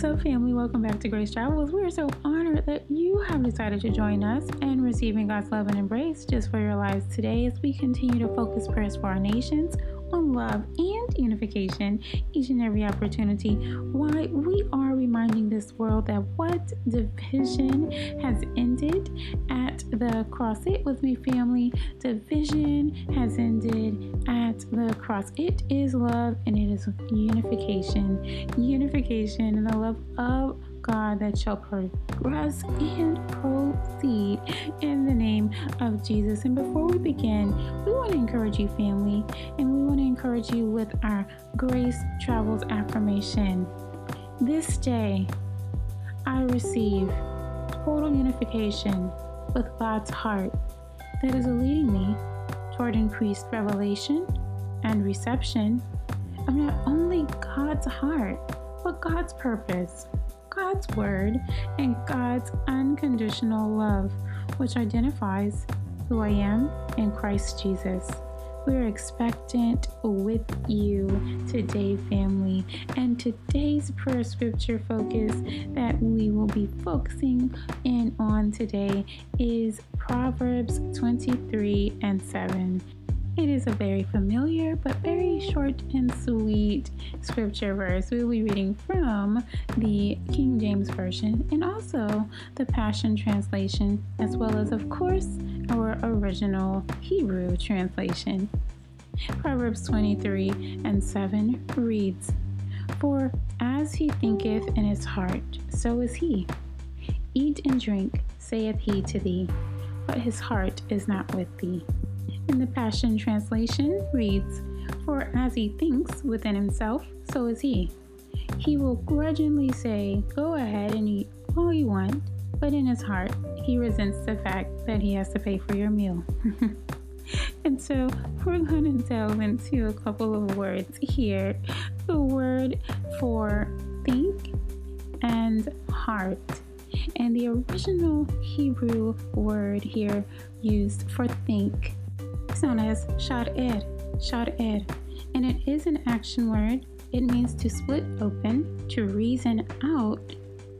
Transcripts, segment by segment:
What's up, family? Welcome back to Grace Travels. We're so honored that you have decided to join us and receiving God's love and embrace just for your lives today as we continue to focus prayers for our nations on love and unification each and every opportunity. Why we are this world that what division has ended at the cross. It with me, family. Division has ended at the cross. It is love and it is unification. Unification and the love of God that shall progress and proceed in the name of Jesus. And before we begin, we want to encourage you, family, and we want to encourage you with our Grace Travels affirmation. This day, I receive total unification with God's heart that is leading me toward increased revelation and reception of not only God's heart, but God's purpose God's Word and God's unconditional love, which identifies who I am in Christ Jesus. We're expectant with you today, family. And today's prayer scripture focus that we will be focusing in on today is Proverbs 23 and 7. It is a very familiar but very short and sweet scripture verse. We'll be reading from the King James Version and also the Passion Translation, as well as, of course, our original Hebrew translation. Proverbs 23 and 7 reads, For as he thinketh in his heart, so is he. Eat and drink, saith he to thee, but his heart is not with thee in the Passion Translation reads, For as he thinks within himself, so is he. He will grudgingly say, Go ahead and eat all you want, but in his heart, he resents the fact that he has to pay for your meal. and so we're going to delve into a couple of words here. The word for think and heart. And the original Hebrew word here used for think is known as sha'er, sha'er, and it is an action word. It means to split open, to reason out,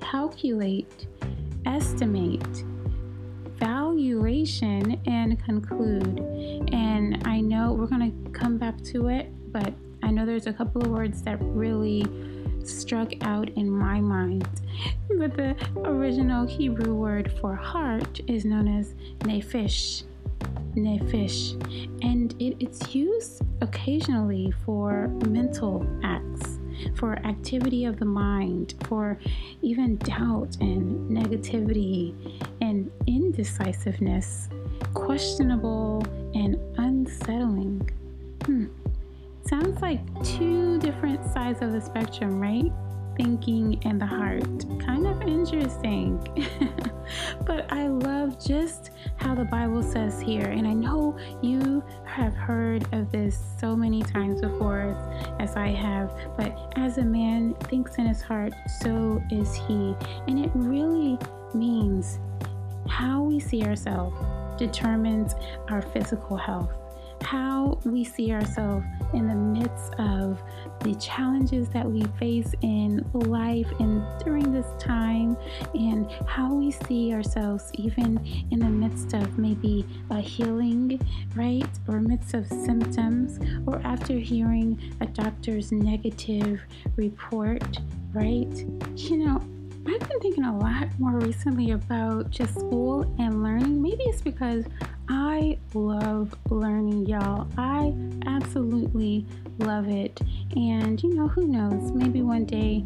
calculate, estimate, valuation, and conclude. And I know we're going to come back to it, but I know there's a couple of words that really struck out in my mind. But the original Hebrew word for heart is known as nephesh nefesh, and it, it's used occasionally for mental acts, for activity of the mind, for even doubt and negativity and indecisiveness, questionable and unsettling. Hmm. Sounds like two different sides of the spectrum, right? thinking and the heart. Kind of interesting. but I love just how the Bible says here, and I know you have heard of this so many times before as I have, but as a man thinks in his heart, so is he. And it really means how we see ourselves determines our physical health how we see ourselves in the midst of the challenges that we face in life and during this time, and how we see ourselves even in the midst of maybe a healing, right? Or midst of symptoms, or after hearing a doctor's negative report, right? You know, I've been thinking a lot more recently about just school and learning. Maybe it's because I love learning, y'all. I absolutely love it. And you know, who knows? Maybe one day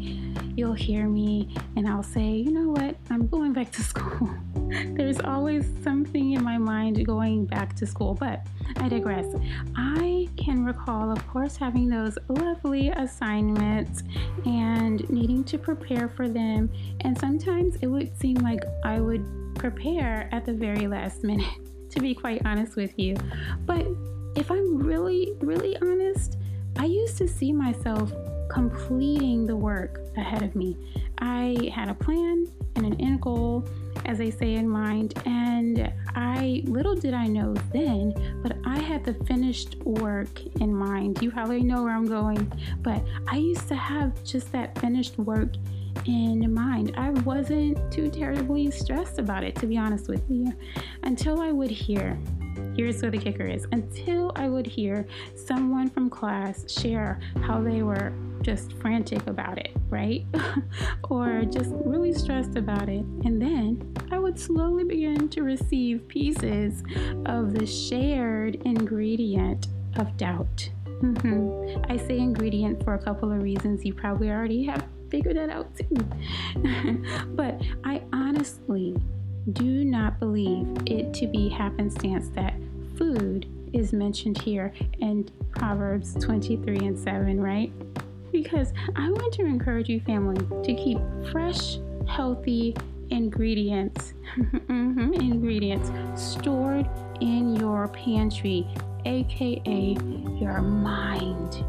you'll hear me and I'll say, you know what? I'm going back to school. There's always something in my mind going back to school, but I digress. I can recall, of course, having those lovely assignments and needing to prepare for them. And sometimes it would seem like I would prepare at the very last minute, to be quite honest with you. But if I'm really, really honest, I used to see myself completing the work ahead of me. I had a plan and an end goal, as they say in mind, and I little did I know then, but I had the finished work in mind. You probably know where I'm going, but I used to have just that finished work in mind. I wasn't too terribly stressed about it, to be honest with you, until I would hear. Here's where the kicker is until I would hear someone from class share how they were just frantic about it, right? or just really stressed about it. And then I would slowly begin to receive pieces of the shared ingredient of doubt. Mm-hmm. I say ingredient for a couple of reasons. You probably already have figured that out too. but I honestly do not believe it to be happenstance that food is mentioned here in Proverbs 23 and 7, right? Because I want to encourage you, family, to keep fresh, healthy ingredients, mm-hmm, ingredients stored in your pantry, aka your mind.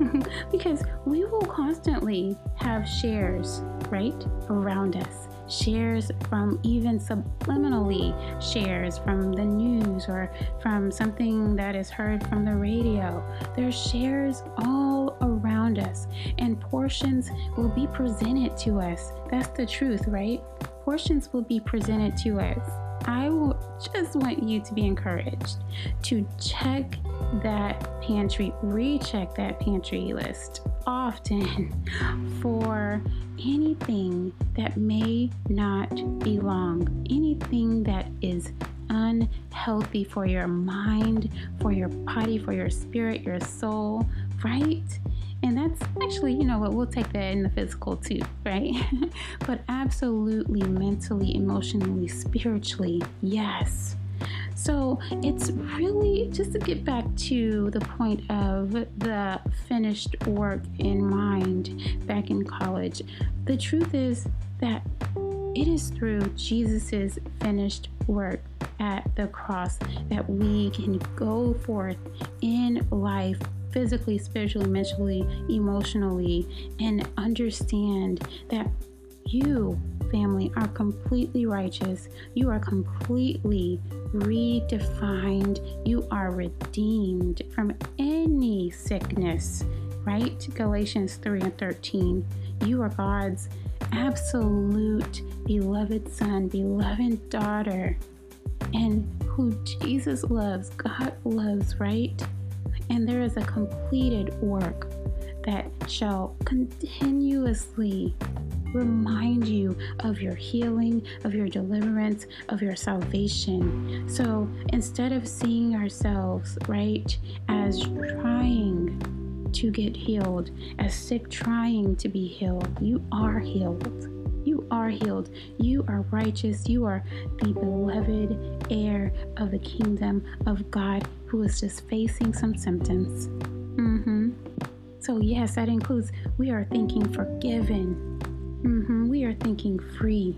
because we will constantly have shares, right, around us. Shares from even subliminally, shares from the news or from something that is heard from the radio. There's shares all around us, and portions will be presented to us. That's the truth, right? Portions will be presented to us. I will just want you to be encouraged to check that pantry, recheck that pantry list often for anything that may not belong, anything that is unhealthy for your mind, for your body, for your spirit, your soul, right? And that's actually, you know what, we'll take that in the physical too, right? but absolutely mentally, emotionally, spiritually, yes. So it's really just to get back to the point of the finished work in mind back in college. The truth is that it is through Jesus' finished work at the cross that we can go forth in life physically, spiritually, mentally, emotionally, and understand that you, family, are completely righteous. You are completely redefined. You are redeemed from any sickness, right? Galatians 3 and 13. You are God's absolute beloved son, beloved daughter, and who Jesus loves, God loves, right? And there is a completed work that shall continuously remind you of your healing, of your deliverance, of your salvation. So instead of seeing ourselves, right, as trying to get healed, as sick trying to be healed, you are healed. You are healed. You are righteous. You are the beloved heir of the kingdom of God who is just facing some symptoms. Mm-hmm. So, yes, that includes we are thinking forgiven Mm-hmm. We are thinking free.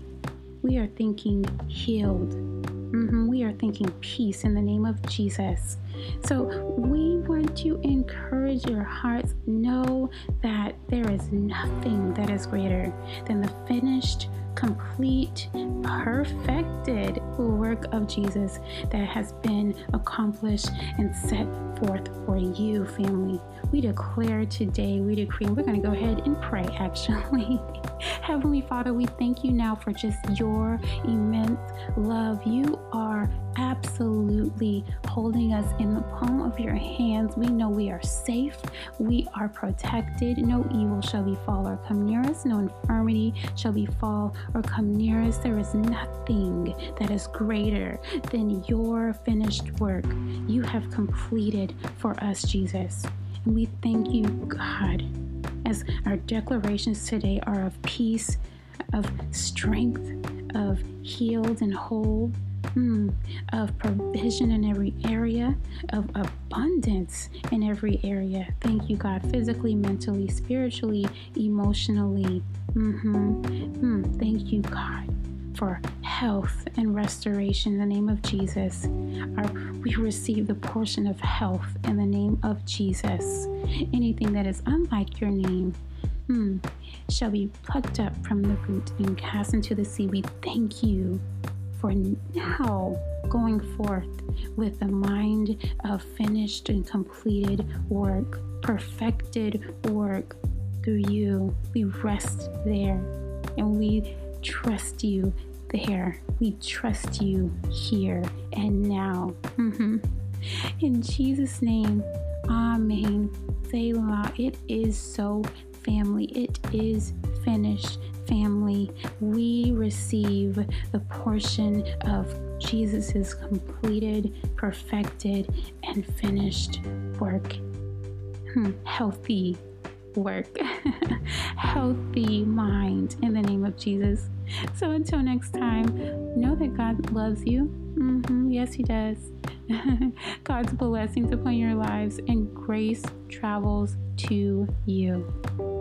We are thinking healed. Mm-hmm. We are thinking peace in the name of Jesus. So we want to encourage your hearts. Know that there is nothing that is greater than the finished, complete, perfected work of Jesus that has been accomplished and set forth for you, family. We declare today, we decree, and we're going to go ahead and pray actually. Heavenly Father, we thank you now for just your immense love. You are absolutely holding us in the palm of your hands. We know we are safe, we are protected. No evil shall befall or come near us, no infirmity shall befall or come near us. There is nothing that is greater than your finished work you have completed for us, Jesus. And we thank you, God as our declarations today are of peace, of strength, of healed and whole, mm, of provision in every area, of abundance in every area. Thank you, God, physically, mentally, spiritually, emotionally. Mm-hmm. Mm, thank you, God for health and restoration in the name of Jesus. Our, we receive the portion of health in the name of Jesus. Anything that is unlike your name hmm, shall be plucked up from the root and cast into the sea. We thank you for now going forth with the mind of finished and completed work, perfected work through you. We rest there And we trust you there. We trust you here and now. Mm-hmm. In Jesus' name, Amen. Selah. It is so, family. It is finished, family. We receive the portion of Jesus' completed, perfected, and finished work. Hmm. Healthy work, healthy mind in the name of Jesus. So until next time, know that God loves you. Mm-hmm. Yes, He does. God's blessings upon your lives and grace travels to you.